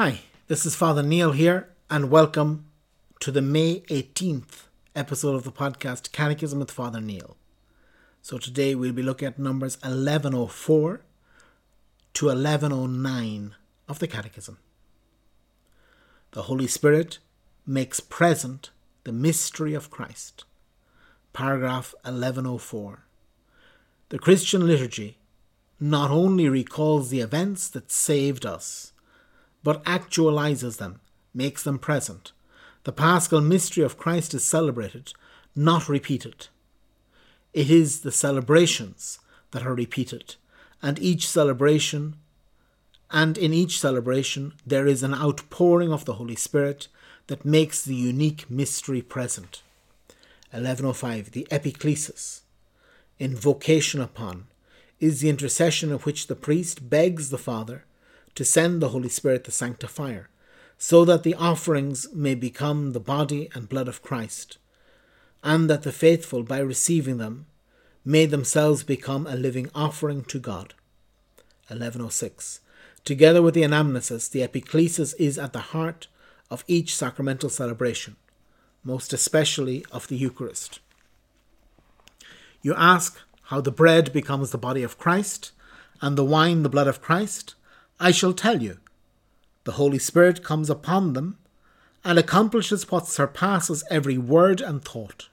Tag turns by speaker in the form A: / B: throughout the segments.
A: Hi, this is Father Neil here, and welcome to the May 18th episode of the podcast Catechism with Father Neil. So today we'll be looking at numbers 1104 to 1109 of the Catechism. The Holy Spirit makes present the mystery of Christ. Paragraph 1104. The Christian liturgy not only recalls the events that saved us, but actualizes them, makes them present. The paschal mystery of Christ is celebrated, not repeated. It is the celebrations that are repeated, and each celebration, and in each celebration, there is an outpouring of the Holy Spirit that makes the unique mystery present. 1105. The Epiclesis. Invocation upon is the intercession of which the priest begs the Father to send the Holy Spirit the sanctifier, so that the offerings may become the body and blood of Christ, and that the faithful, by receiving them, may themselves become a living offering to God. 1106. Together with the anamnesis, the epiclesis is at the heart of each sacramental celebration, most especially of the Eucharist. You ask how the bread becomes the body of Christ and the wine the blood of Christ, I shall tell you. The Holy Spirit comes upon them and accomplishes what surpasses every word and thought.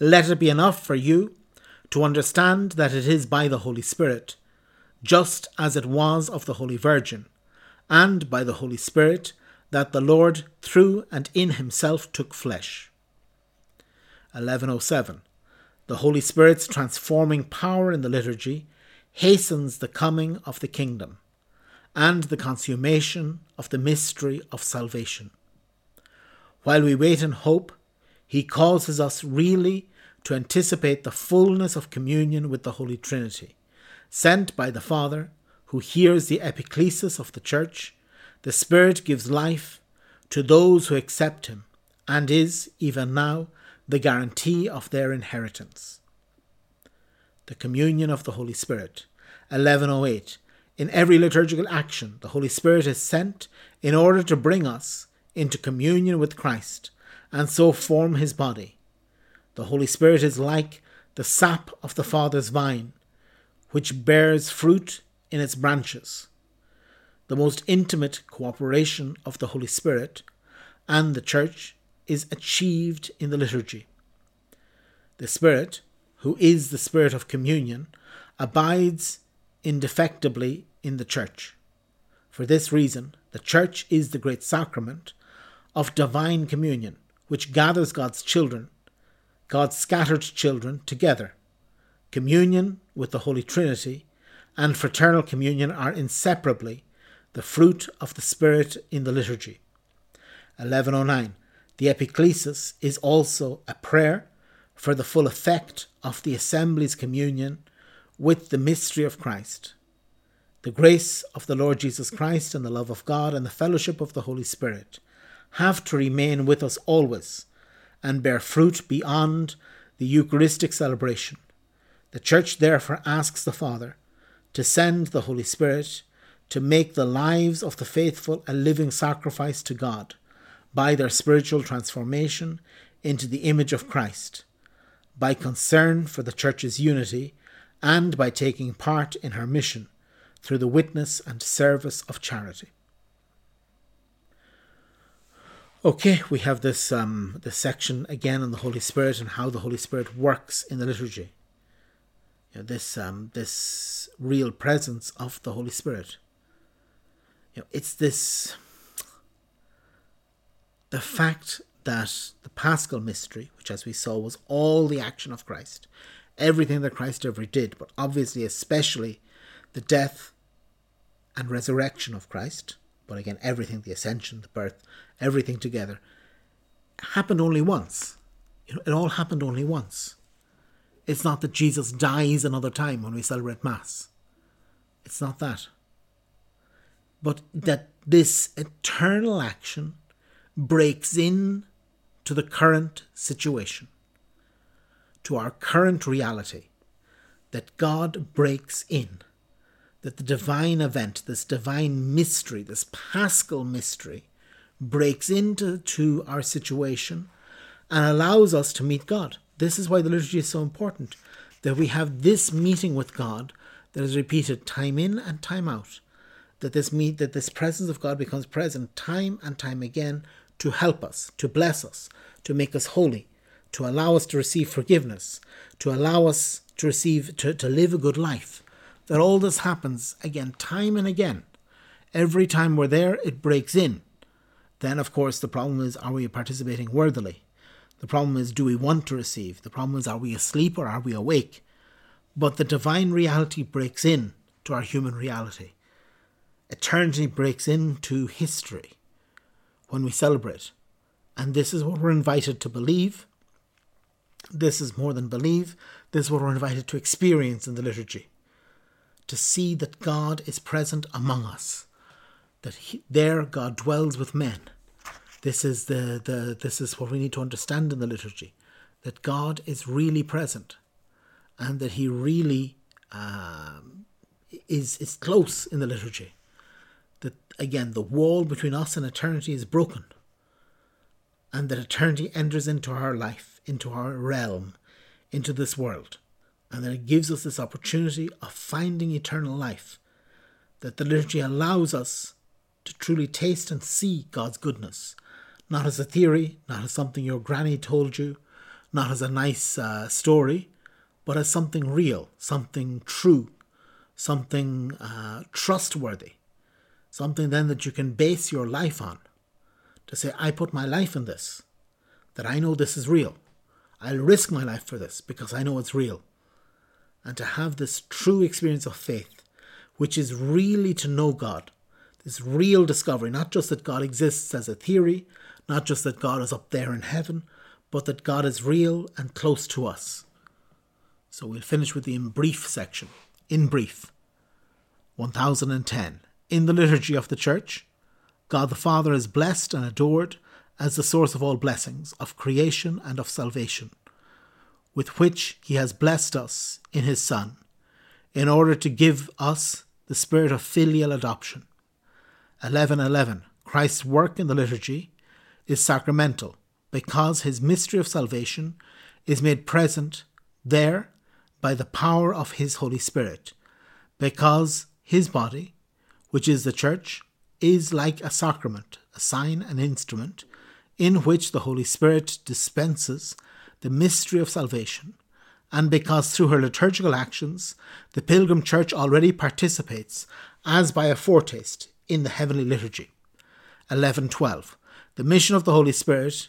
A: Let it be enough for you to understand that it is by the Holy Spirit, just as it was of the Holy Virgin, and by the Holy Spirit that the Lord, through and in himself, took flesh. 1107. The Holy Spirit's transforming power in the liturgy hastens the coming of the kingdom and the consummation of the mystery of salvation. While we wait in hope, he causes us really to anticipate the fullness of communion with the Holy Trinity, sent by the Father, who hears the epiclesis of the Church. The Spirit gives life to those who accept him, and is, even now, the guarantee of their inheritance. The communion of the Holy Spirit, 1108, in every liturgical action, the Holy Spirit is sent in order to bring us into communion with Christ and so form his body. The Holy Spirit is like the sap of the Father's vine, which bears fruit in its branches. The most intimate cooperation of the Holy Spirit and the Church is achieved in the liturgy. The Spirit, who is the Spirit of communion, abides indefectibly in the Church. For this reason, the Church is the great sacrament of divine communion, which gathers God's children, God's scattered children, together. Communion with the Holy Trinity and fraternal communion are inseparably the fruit of the Spirit in the liturgy. 1109. The epiclesis is also a prayer for the full effect of the assembly's communion with the mystery of Christ. The grace of the Lord Jesus Christ and the love of God and the fellowship of the Holy Spirit have to remain with us always and bear fruit beyond the Eucharistic celebration. The Church therefore asks the Father to send the Holy Spirit to make the lives of the faithful a living sacrifice to God by their spiritual transformation into the image of Christ, by concern for the Church's unity and by taking part in her mission through the witness and service of charity. Okay, we have this um, this section again on the Holy Spirit and how the Holy Spirit works in the liturgy. You know, this um, this real presence of the Holy Spirit. You know, it's this the fact that the Paschal mystery, which as we saw was all the action of Christ, everything that Christ ever did, but obviously especially the death and resurrection of Christ, but again, everything, the ascension, the birth, everything together, happened only once. It all happened only once. It's not that Jesus dies another time when we celebrate Mass. It's not that. But that this eternal action breaks in to the current situation to our current reality that God breaks in, that the divine event, this divine mystery, this paschal mystery, breaks into to our situation and allows us to meet God. This is why the liturgy is so important, that we have this meeting with God that is repeated time in and time out. That this meet that this presence of God becomes present time and time again to help us, to bless us, to make us holy, to allow us to receive forgiveness, to allow us to receive to, to live a good life. That all this happens again time and again. Every time we're there, it breaks in. Then of course the problem is are we participating worthily? The problem is do we want to receive? The problem is are we asleep or are we awake? But the divine reality breaks in to our human reality. Eternity breaks into history when we celebrate. And this is what we're invited to believe. This is more than believe. This is what we're invited to experience in the liturgy. To see that God is present among us, that he, there God dwells with men. This is the, the this is what we need to understand in the liturgy, that God is really present, and that He really um, is is close in the liturgy that again the wall between us and eternity is broken and that eternity enters into our life, into our realm, into this world, and that it gives us this opportunity of finding eternal life, that the liturgy allows us to truly taste and see God's goodness, not as a theory, not as something your granny told you, not as a nice uh, story, but as something real, something true, something uh, trustworthy, something then that you can base your life on. To say, I put my life in this, that I know this is real. I'll risk my life for this because I know it's real. And to have this true experience of faith, which is really to know God, this real discovery, not just that God exists as a theory, not just that God is up there in heaven, but that God is real and close to us. So we'll finish with the in brief section. In brief. 1010 in the liturgy of the Church, God the Father is blessed and adored as the source of all blessings, of creation and of salvation, with which He has blessed us in His Son, in order to give us the spirit of filial adoption. 1111 Christ's work in the liturgy is sacramental because His mystery of salvation is made present there by the power of His Holy Spirit, because His body, which is the Church, is like a sacrament, a sign, an instrument, in which the Holy Spirit dispenses the mystery of salvation, and because through her liturgical actions the Pilgrim Church already participates, as by a foretaste, in the heavenly liturgy. 1112. The mission of the Holy Spirit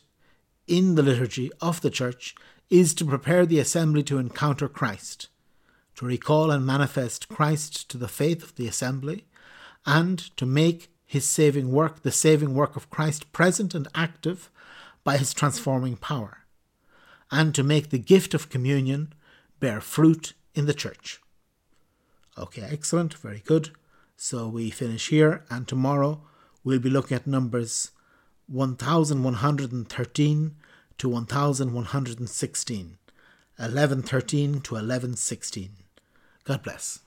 A: in the liturgy of the Church is to prepare the assembly to encounter Christ, to recall and manifest Christ to the faith of the assembly, and to make his saving work, the saving work of Christ, present and active by his transforming power, and to make the gift of communion bear fruit in the church. Okay, excellent, very good. So we finish here, and tomorrow we'll be looking at numbers 1113 to 1116, 1113 to 1116. God bless.